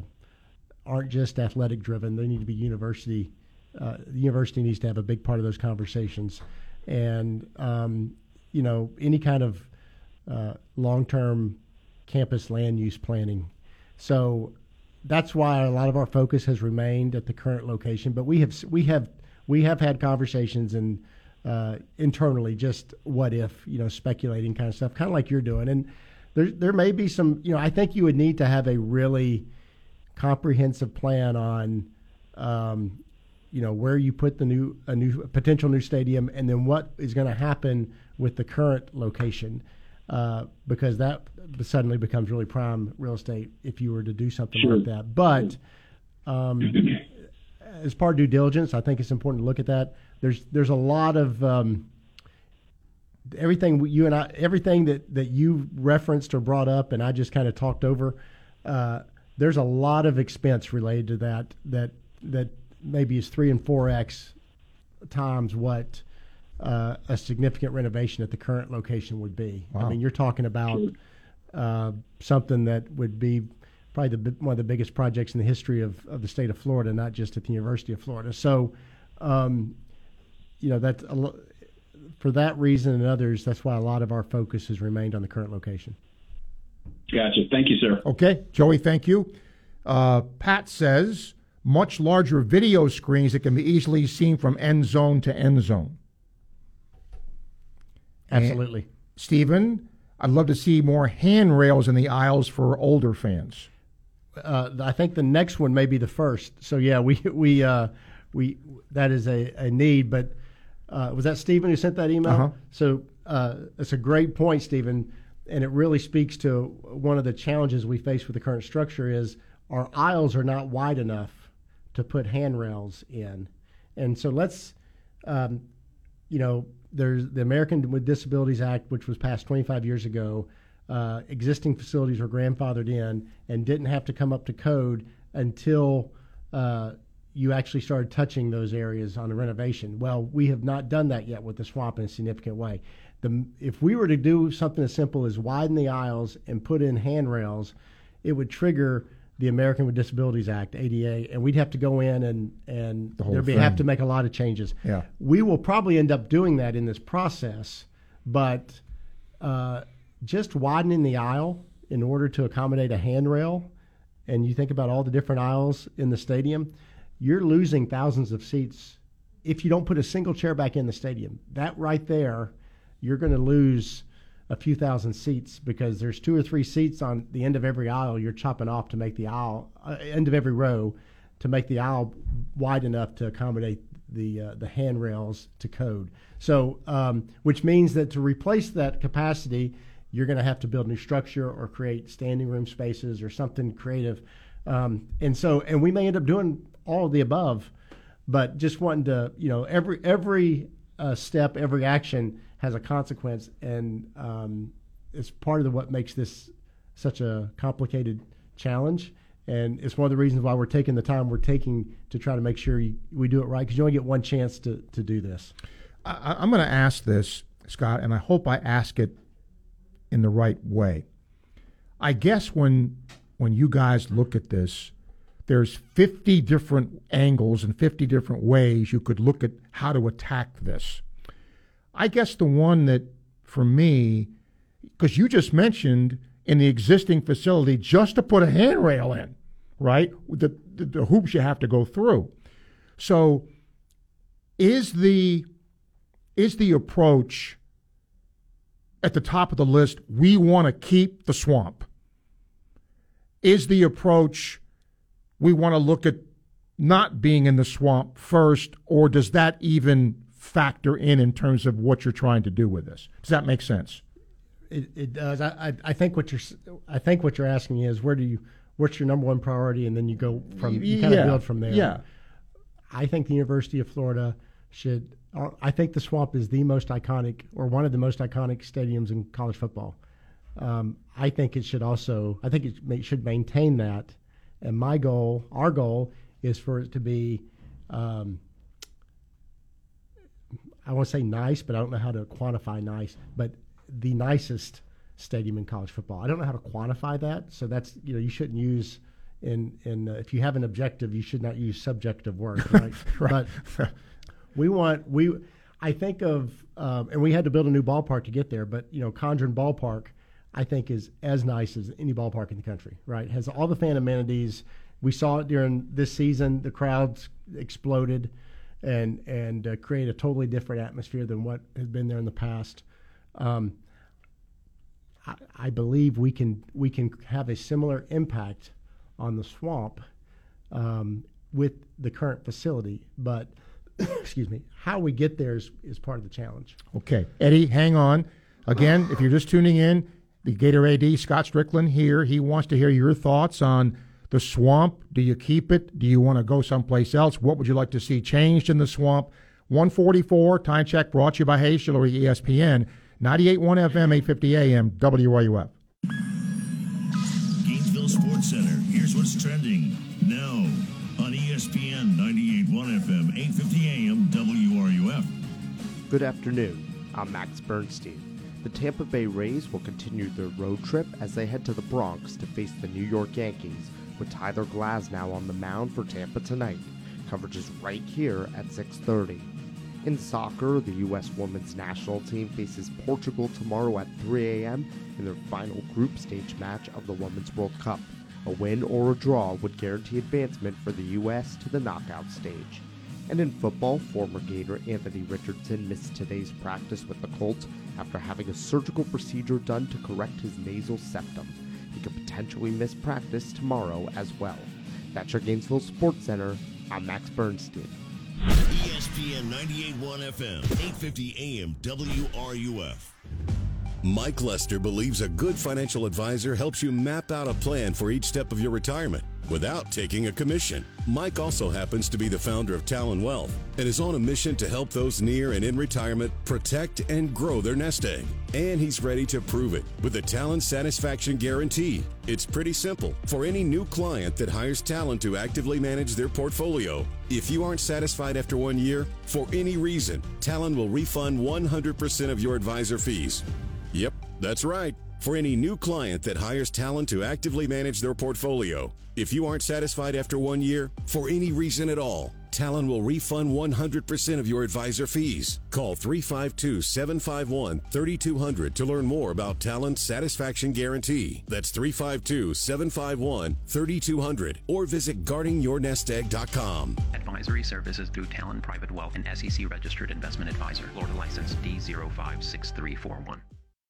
aren't just athletic driven. They need to be university. Uh, the university needs to have a big part of those conversations, and um, you know, any kind of uh, long term campus land use planning. So that's why a lot of our focus has remained at the current location. But we have we have we have had conversations and uh, internally just what if you know speculating kind of stuff, kind of like you're doing. And there there may be some you know I think you would need to have a really comprehensive plan on. Um, you know where you put the new a new potential new stadium, and then what is going to happen with the current location. Uh, because that suddenly becomes really prime real estate if you were to do something sure. like that. But um, as part of due diligence, I think it's important to look at that. There's there's a lot of um, everything you and I, everything that that you referenced or brought up, and I just kind of talked over. Uh, there's a lot of expense related to that that that maybe is three and four x times what uh, a significant renovation at the current location would be. Wow. I mean, you're talking about uh, something that would be probably the, one of the biggest projects in the history of, of the state of Florida, not just at the University of Florida. So, um, you know, that for that reason and others, that's why a lot of our focus has remained on the current location. Gotcha. Thank you, sir. Okay, Joey, thank you. Uh, Pat says much larger video screens that can be easily seen from end zone to end zone. Absolutely. And Stephen, I'd love to see more handrails in the aisles for older fans. Uh, I think the next one may be the first. So yeah, we we uh, we that is a, a need. But uh, was that Stephen who sent that email? Uh-huh. So uh, it's a great point, Stephen, and it really speaks to one of the challenges we face with the current structure is our aisles are not wide enough to put handrails in, and so let's um, you know there's the American with Disabilities Act, which was passed 25 years ago. Uh, existing facilities were grandfathered in and didn't have to come up to code until uh, you actually started touching those areas on a renovation. Well, we have not done that yet with the swamp in a significant way. The, if we were to do something as simple as widen the aisles and put in handrails, it would trigger the American with Disabilities Act, ADA, and we'd have to go in and and the there'd be have to make a lot of changes. Yeah, we will probably end up doing that in this process, but uh, just widening the aisle in order to accommodate a handrail, and you think about all the different aisles in the stadium, you're losing thousands of seats if you don't put a single chair back in the stadium. That right there, you're going to lose a few thousand seats because there's two or three seats on the end of every aisle you're chopping off to make the aisle uh, end of every row to make the aisle wide enough to accommodate the uh, the handrails to code. So, um, which means that to replace that capacity, you're going to have to build new structure or create standing room spaces or something creative. Um, and so, and we may end up doing all of the above, but just wanting to, you know, every every uh, step, every action has a consequence, and um, it's part of the, what makes this such a complicated challenge. And it's one of the reasons why we're taking the time we're taking to try to make sure you, we do it right because you only get one chance to, to do this. I, I'm going to ask this, Scott, and I hope I ask it in the right way. I guess when when you guys look at this, there's 50 different angles and 50 different ways you could look at how to attack this. I guess the one that, for me, because you just mentioned in the existing facility just to put a handrail in, right? The, the, the hoops you have to go through. So, is the is the approach at the top of the list? We want to keep the swamp. Is the approach we want to look at not being in the swamp first, or does that even factor in in terms of what you're trying to do with this? Does that make sense? It, it does. I, I, I think what you're I think what you're asking is where do you what's your number one priority, and then you go from you kind Yeah. of build from there. Yeah. I think the University of Florida should. I think the Swamp is the most iconic, or one of the most iconic stadiums in college football. Um, I think it should also. I think it may, should maintain that. And my goal, our goal, is for it to be. Um, I want to say nice, but I don't know how to quantify nice. But the nicest stadium in college football. I don't know how to quantify that. So that's you know you shouldn't use in in uh, if you have an objective, you should not use subjective words. Right. Right. But we want we. I think of um, and we had to build a new ballpark to get there. But you know, Condron Ballpark, I think is as nice as any ballpark in the country. Right. Has all the fan amenities. We saw it during this season. The crowds exploded and and uh, create a totally different atmosphere than what has been there in the past. Um, I, I believe we can we can have a similar impact on the swamp um, with the current facility, but excuse me, how we get there is, is part of the challenge. Okay, Eddie, hang on. Again, if you're just tuning in, the Gator AD Scott Stricklin here. He wants to hear your thoughts on the swamp. Do you keep it? Do you want to go someplace else? What would you like to see changed in the swamp? 144 time check brought to you by Hayes Jewelry ESPN 98.1 FM 850 AM WRUF. Gainesville Sports Center. Here's what's trending now on ESPN 98.1 FM, 850 AM, WRUF. Good afternoon. I'm Max Bernstein. The Tampa Bay Rays will continue their road trip as they head to the Bronx to face the New York Yankees, with Tyler Glasnow on the mound for Tampa tonight. Coverage is right here at 6:30. In soccer, the U.S. women's national team faces Portugal tomorrow at 3 a.m. in their final group stage match of the Women's World Cup. A win or a draw would guarantee advancement for the U.S. to the knockout stage. And in football, former Gator Anthony Richardson missed today's practice with the Colts after having a surgical procedure done to correct his nasal septum. Could potentially miss practice tomorrow as well. That's your Gainesville Sports Center. I'm Max Bernstein. ESPN 98.1 FM, 850 AM, WRUF. Mike Lester believes a good financial advisor helps you map out a plan for each step of your retirement without taking a commission. Mike also happens to be the founder of Talon Wealth and is on a mission to help those near and in retirement protect and grow their nest egg. And he's ready to prove it with the Talon Satisfaction Guarantee. It's pretty simple. For any new client that hires Talon to actively manage their portfolio, if you aren't satisfied after one year, for any reason, Talon will refund 100% of your advisor fees. Yep, that's right. For any new client that hires Talon to actively manage their portfolio, if you aren't satisfied after one year, for any reason at all, Talon will refund 100% of your advisor fees. Call 352 751 3200 to learn more about Talon's Satisfaction Guarantee. That's 352 751 3200 or visit guardingyournestegg.com. Advisory services through Talon Private Wealth and SEC registered investment advisor. Florida license D056341.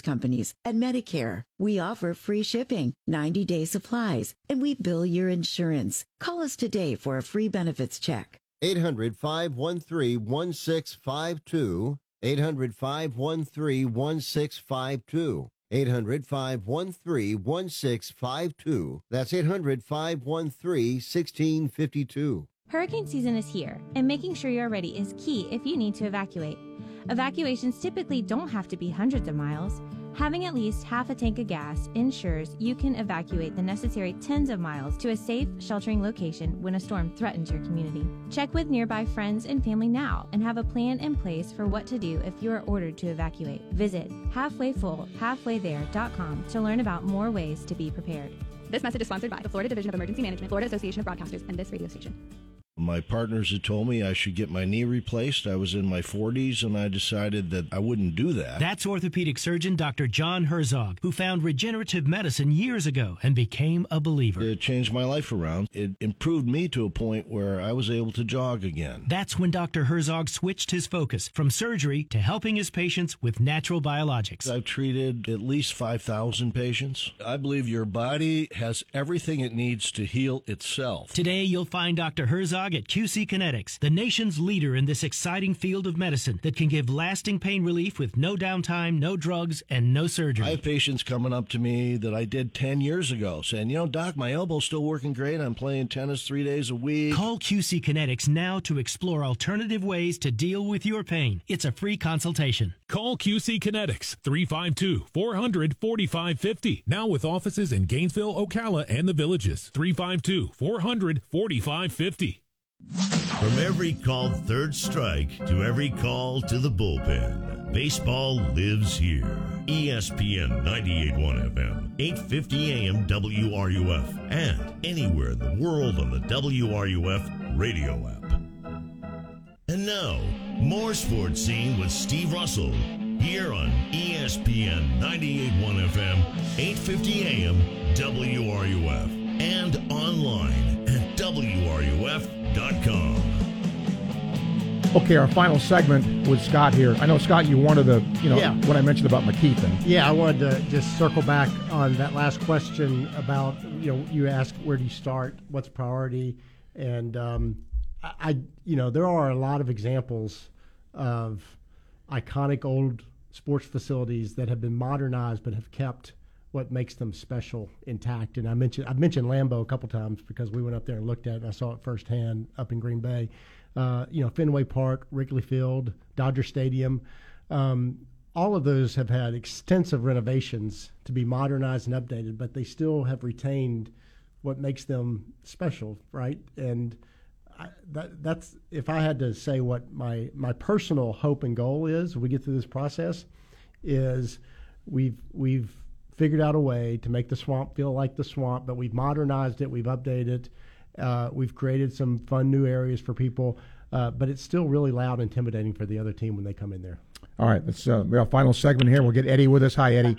companies and Medicare. We offer free shipping, 90 day supplies, and we bill your insurance. Call us today for a free benefits check. 800 513 1652. 800 513 1652. 800 513 1652. That's 800 513 1652. Hurricane season is here, and making sure you're ready is key if you need to evacuate. Evacuations typically don't have to be hundreds of miles. Having at least half a tank of gas ensures you can evacuate the necessary tens of miles to a safe, sheltering location when a storm threatens your community. Check with nearby friends and family now and have a plan in place for what to do if you are ordered to evacuate. Visit halfwayfull, to learn about more ways to be prepared. This message is sponsored by the Florida Division of Emergency Management, Florida Association of Broadcasters, and this radio station. My partners had told me I should get my knee replaced. I was in my 40s and I decided that I wouldn't do that. That's orthopedic surgeon Dr. John Herzog, who found regenerative medicine years ago and became a believer. It changed my life around. It improved me to a point where I was able to jog again. That's when Dr. Herzog switched his focus from surgery to helping his patients with natural biologics. I've treated at least 5,000 patients. I believe your body has everything it needs to heal itself. Today, you'll find Dr. Herzog at QC Kinetics, the nation's leader in this exciting field of medicine that can give lasting pain relief with no downtime, no drugs, and no surgery. I have patients coming up to me that I did 10 years ago saying, you know, doc, my elbow's still working great. I'm playing tennis three days a week. Call QC Kinetics now to explore alternative ways to deal with your pain. It's a free consultation. Call QC Kinetics 352 400 4550. Now with offices in Gainesville, Ocala, and the villages. 352 400 4550. From every called third strike to every call to the bullpen, baseball lives here. ESPN 98.1 FM, 8:50 AM WRUF, and anywhere in the world on the WRUF radio app. And now, more sports scene with Steve Russell here on ESPN 98.1 FM, 8:50 AM WRUF, and online at WRUF.com. Okay, our final segment with Scott here. I know Scott, you wanted to, you know, Yeah. what I mentioned about McKeithen. Yeah, I wanted to just circle back on that last question about you know you asked where do you start, what's priority, and um, I, I you know there are a lot of examples of iconic old sports facilities that have been modernized but have kept what makes them special intact. And I mentioned I've mentioned Lambeau a couple times because we went up there and looked at it and I saw it firsthand up in Green Bay. Uh, you know, Fenway Park, Wrigley Field, Dodger Stadium. Um, all of those have had extensive renovations to be modernized and updated, but they still have retained what makes them special, right? And I, that, that's if I had to say what my my personal hope and goal is, we get through this process, is we've we've figured out a way to make the swamp feel like the swamp, but we've modernized it, we've updated it, uh, we've created some fun new areas for people, uh, but it's still really loud, and intimidating for the other team when they come in there. All right, let's uh, we have our final segment here. We'll get Eddie with us. Hi, Eddie.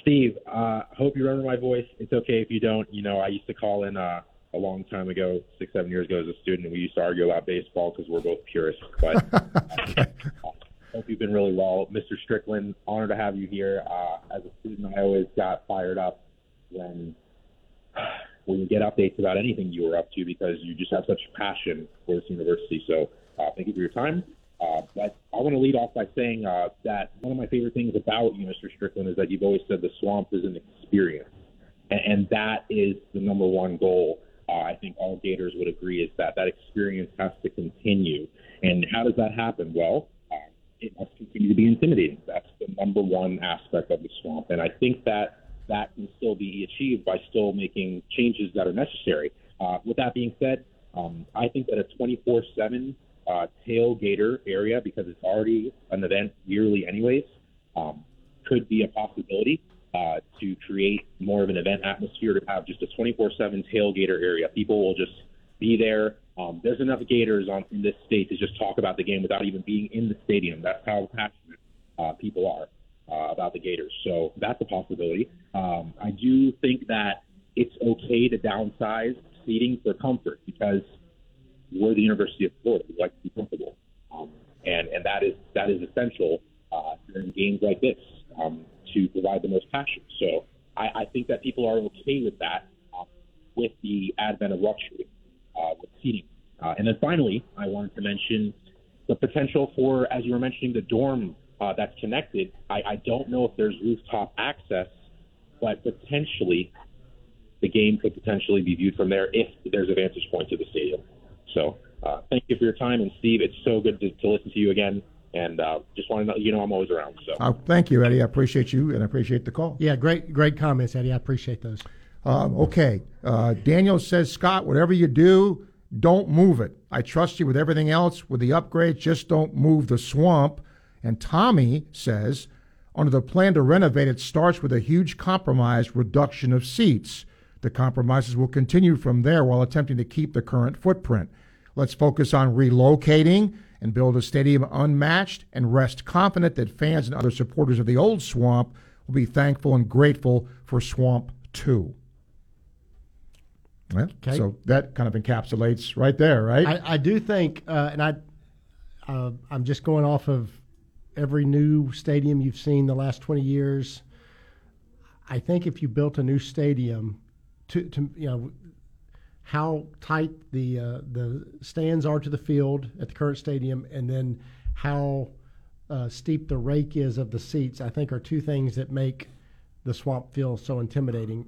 Steve, uh, hope you remember my voice. It's okay if you don't. You know, I used to call in uh, a long time ago, six, seven years ago as a student, and we used to argue about baseball because we're both purists. But uh, hope you've been really well. Mr. Stricklin, honor to have you here. Uh, as a student, I always got fired up when when you get updates about anything you were up to because you just have such passion for this university. So uh, thank you for your time. Uh, but I want to lead off by saying uh, that one of my favorite things about you, Mr. Stricklin, is that you've always said the swamp is an experience, and, and that is the number one goal. Uh, I think all Gators would agree is that that experience has to continue. And how does that happen? Well, it must continue to be intimidating. That's the number one aspect of the swamp, and I think that that can still be achieved by still making changes that are necessary. Uh, with that being said, Um, I think that a 24 7 uh, tailgater area, because it's already an event yearly, anyways, um, could be a possibility uh, to create more of an event atmosphere to have just a 24 7 tailgater area. People will just be there. Um, there's enough Gators on in this state to just talk about the game without even being in the stadium. That's how passionate uh, people are uh, about the Gators. So that's a possibility. Um, I do think that it's okay to downsize seating for comfort because we're the University of Florida. We like to be comfortable, um, and and that is that is essential uh, during games like this um, to provide the most passion. So I, I think that people are okay with that uh, with the advent of luxury uh, with seating. Uh, and then finally, I wanted to mention the potential for, as you were mentioning, the dorm uh, that's connected. I, I don't know if there's rooftop access, but potentially the game could potentially be viewed from there if there's a vantage point to the stadium. So uh, thank you for your time. And Steve, it's so good to, to listen to you again. And uh, just want to know, you know, I'm always around. So Uh, thank you, Eddie. I appreciate you and I appreciate the call. Yeah, great, great comments, Eddie. I appreciate those. Um, okay. Uh, Daniel says, Scott, whatever you do, don't move it. I trust you with everything else. With the upgrades, just don't move the swamp. And Tommy says, under the plan to renovate, it starts with a huge compromise reduction of seats. The compromises will continue from there while attempting to keep the current footprint. Let's focus on relocating and build a stadium unmatched and rest confident that fans and other supporters of the old swamp will be thankful and grateful for Swamp 2. Okay. So that kind of encapsulates right there, right? I, I do think, uh, and I, uh, I'm just going off of every new stadium you've seen the last 20 years. I think if you built a new stadium, to, to you know, how tight the uh, the stands are to the field at the current stadium, and then how uh, steep the rake is of the seats, I think are two things that make the swamp feel so intimidating.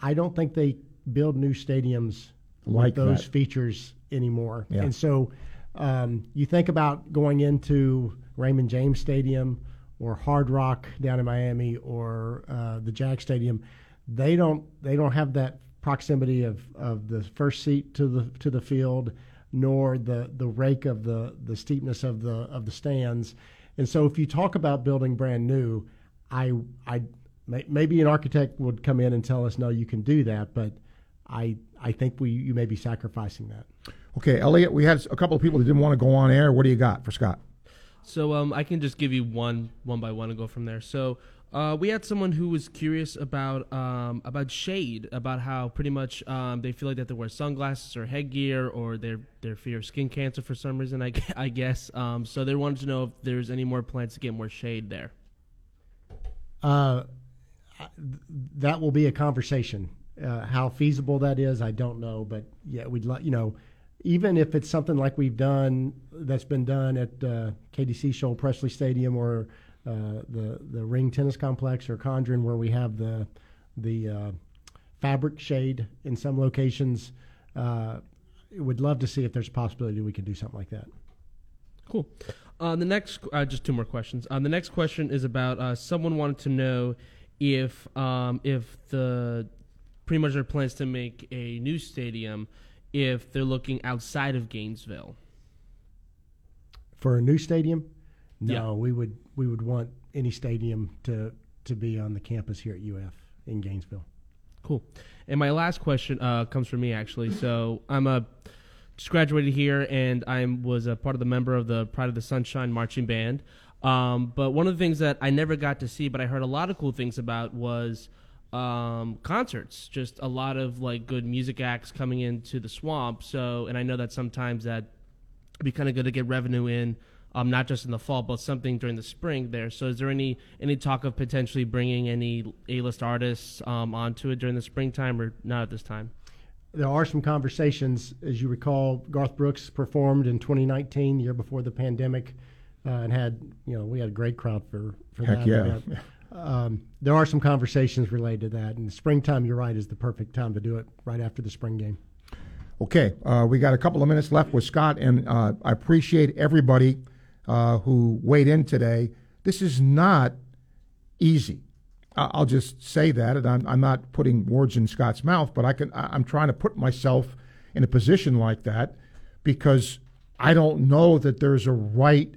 I don't think they build new stadiums Like with those that. features anymore. Yeah. And so um, you think about going into Raymond James Stadium or Hard Rock down in Miami or uh, the Jack Stadium, they don't they don't have that proximity of, of the first seat to the to the field, nor the, the rake of the, the steepness of the of the stands. And so if you talk about building brand new, I I may- maybe an architect would come in and tell us no, you can do that, but I I think we you may be sacrificing that. okay, Elliot, we had a couple of people that didn't want to go on air. What do you got for Scott? So um, I can just give you one one by one and go from there. So uh, we had someone who was curious about um, about shade, about how pretty much um, they feel like they have to wear sunglasses or headgear, or their their fear of skin cancer for some reason. I, I guess. Um, so they wanted to know if there's any more plans to get more shade there. Uh, that will be a conversation. Uh, how feasible that is, I don't know, but yeah, we'd like you know, even if it's something like we've done that's been done at uh, Katie Seashole Pressly Stadium or uh, the the Ring Tennis Complex or Condron, where we have the the uh, fabric shade in some locations. Uh, would love to see if there's a possibility we could do something like that. Cool. Uh, the next, just two more questions. The next question is about someone wanted to know if um, if the pretty much their plans to make a new stadium, if they're looking outside of Gainesville. For a new stadium, no, Yeah. we would we would want any stadium to to be on the campus here at UF in Gainesville. Cool. And my last question uh, comes from me actually. So I'm a just graduated here, and I was a part of the member of the Pride of the Sunshine marching band. Um, but one of the things that I never got to see, but I heard a lot of cool things about, was um, concerts. Just a lot of like good music acts coming into the swamp. So, and I know that sometimes that be kind of good to get revenue in, um, not just in the fall, but something during the spring there. So, is there any any talk of potentially bringing any A list artists um, onto it during the springtime, or not at this time? There are some conversations, as you recall. Garth Brooks performed in 2019, the year before the pandemic, uh, and had you know we had a great crowd for for Heck that yeah. Um, there are some conversations related to that, and springtime, you're right, is the perfect time to do it right after the spring game. Okay, uh, we got a couple of minutes left with Scott, and uh, I appreciate everybody uh, who weighed in today. This is not easy. I- I'll just say that, and I'm, I'm not putting words in Scott's mouth, but I can. I- I'm trying to put myself in a position like that because I don't know that there's a right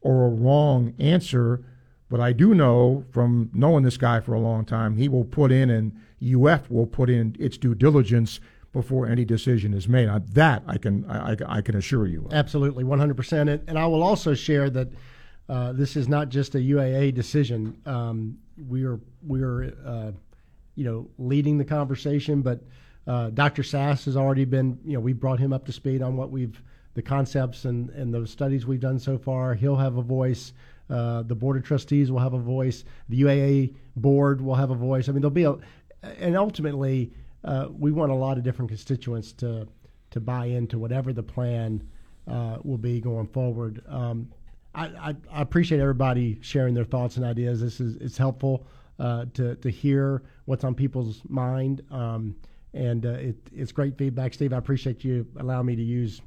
or a wrong answer. But I do know from knowing this guy for a long time, he will put in and UF will put in its due diligence before any decision is made. That I can I, I can assure you. Absolutely, 100%. And I will also share that uh, this is not just a UAA decision. Um, we are we are uh, you know leading the conversation, but uh, Dr. Sasse has already been you know we brought him up to speed on what we've the concepts and and those studies we've done so far. He'll have a voice. Uh, the board of trustees will have a voice. The UAA board will have a voice. I mean, there'll be a, and ultimately, uh, we want a lot of different constituents to to buy into whatever the plan uh, will be going forward. Um, I, I, I, appreciate everybody sharing their thoughts and ideas. This is it's helpful uh, to to hear what's on people's mind, um, and uh, it, it's great feedback, Steve. I appreciate you allowing me to use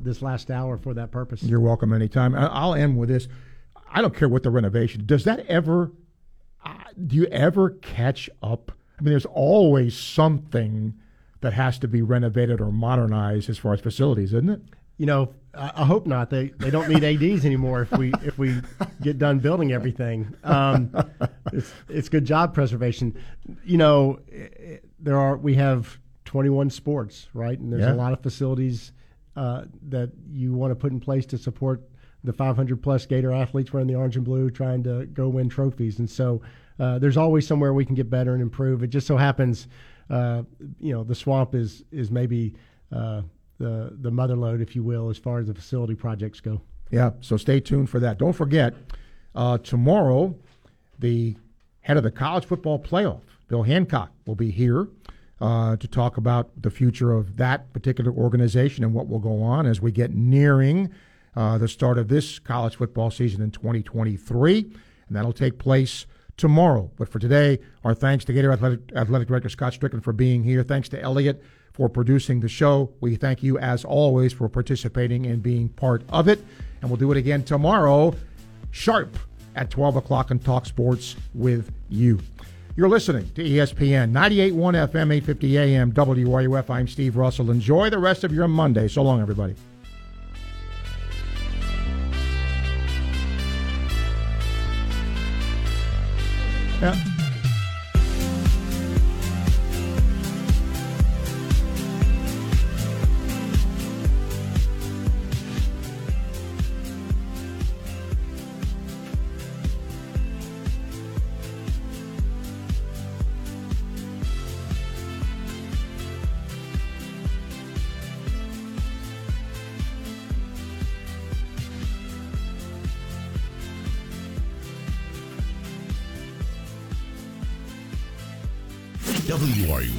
this last hour for that purpose. You're welcome anytime. I'll end with this. I don't care what the renovation. Does that ever? Uh, do you ever catch up? I mean, there's always something that has to be renovated or modernized as far as facilities, isn't it? You know, I, hope not. They they don't need ads anymore if we if we get done building everything. Um, it's it's good job preservation. You know, there are we have 21 sports, right? And there's yeah. a lot of facilities uh, that you want to put in place to support the 500 plus Gator athletes wearing the orange and blue, trying to go win trophies. And so uh, there's always somewhere we can get better and improve. It just so happens, uh, you know, the swamp is is maybe uh, the the mother lode, if you will, as far as the facility projects go. Yeah. So stay tuned for that. Don't forget uh, tomorrow, the head of the college football playoff, Bill Hancock, will be here. Uh, to talk about the future of that particular organization and what will go on as we get nearing uh, the start of this college football season in 2023. And that'll take place tomorrow. But for today, our thanks to Gator Athletic, Athletic Director Scott Stricklin for being here. Thanks to Elliot for producing the show. We thank you, as always, for participating and being part of it. And we'll do it again tomorrow, sharp at 12 o'clock and talk sports with you. You're listening to ESPN 98.1 FM, 850 AM, WRUF. I'm Steve Russell. Enjoy the rest of your Monday. So long, everybody. Yeah.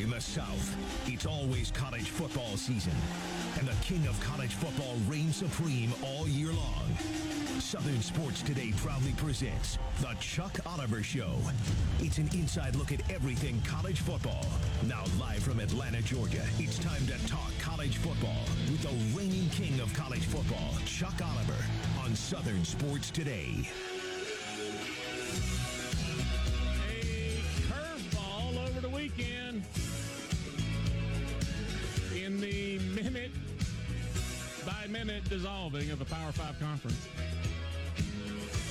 In the South, it's always college football season, and the king of college football reigns supreme all year long. Southern Sports Today proudly presents The Chuck Oliver Show. It's an inside look at everything college football. Now, live from Atlanta, Georgia, it's time to talk college football with the reigning king of college football, Chuck Oliver, on Southern Sports Today. Dissolving of the Power Five conference.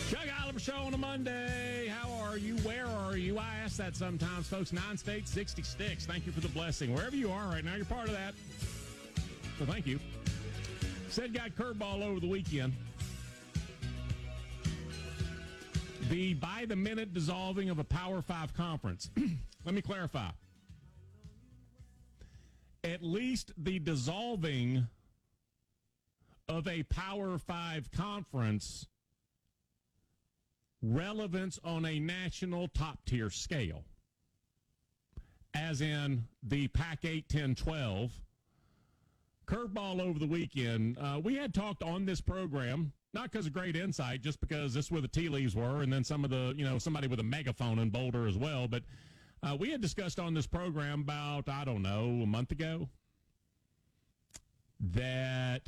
Chuck Oliver Show on a Monday. How are you? Where are you? I ask that sometimes, folks. Nine states, 60 sticks. Thank you for the blessing. Wherever you are right now, you're part of that. So thank you. Said got curveball over the weekend. The by the minute dissolving of a Power Five conference. Let me clarify. At least the dissolving of a Power Five conference relevance on a national top tier scale, as in the Pac 8, 10, 12. Curveball over the weekend. Uh, we had talked on this program, not because of great insight, just because this is where the tea leaves were, and then some of the, you know, somebody with a megaphone in Boulder as well. But uh, we had discussed on this program about, I don't know, a month ago that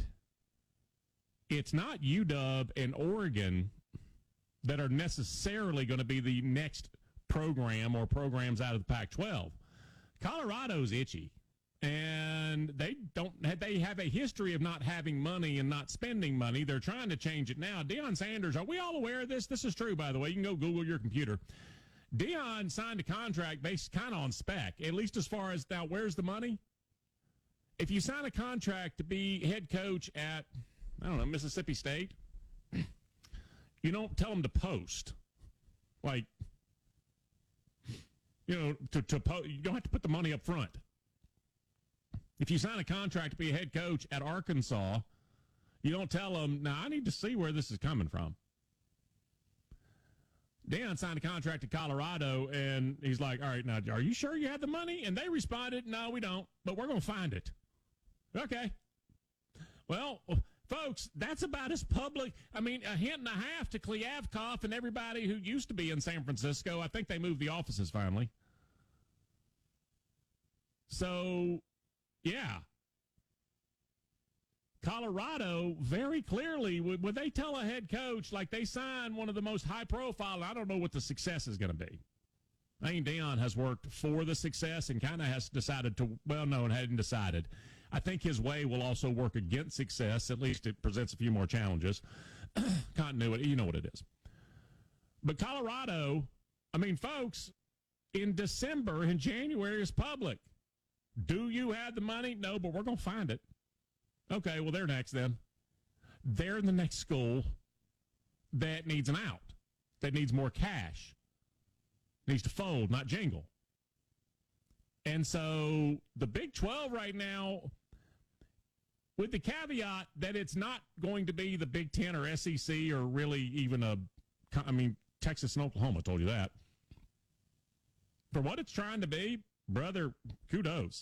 it's not UW and Oregon that are necessarily going to be the next program or programs out of the Pac 12. Colorado's itchy. And they don't. They have a history of not having money and not spending money. They're trying to change it now. Deion Sanders, are we all aware of this? This is true, by the way. You can go Google your computer. Deion signed a contract based kind of on spec, at least as far as now. Where's the money? If you sign a contract to be head coach at, I don't know, Mississippi State, you don't tell them to post. Like, you know, to, to po- you don't have to put the money up front. If you sign a contract to be a head coach at Arkansas, you don't tell them, now I need to see where this is coming from. Dan signed a contract to Colorado, and he's like, all right, now, are you sure you have the money? And they responded, no, we don't, but we're going to find it. Okay. Well, folks, that's about as public. I mean, a hint and a half to Kliavkoff and everybody who used to be in San Francisco. I think they moved the offices finally. So, yeah. Colorado very clearly would, would they tell a head coach like they sign one of the most high profile I don't know what the success is going to be. I think Deion has worked for the success and kind of has decided to well no and hadn't decided. I think his way will also work against success. At least it presents a few more challenges. Continuity, you know what it is. But Colorado, I mean, folks, in December and January is public. Do you have the money? No, but we're going to find it. Okay, well, they're next then. They're in the next school that needs an out, that needs more cash, needs to fold, not jingle. And so the Big 12 right now, with the caveat that it's not going to be the Big 10 or SEC or really even a, I mean, Texas and Oklahoma told you that. For what it's trying to be, brother, kudos.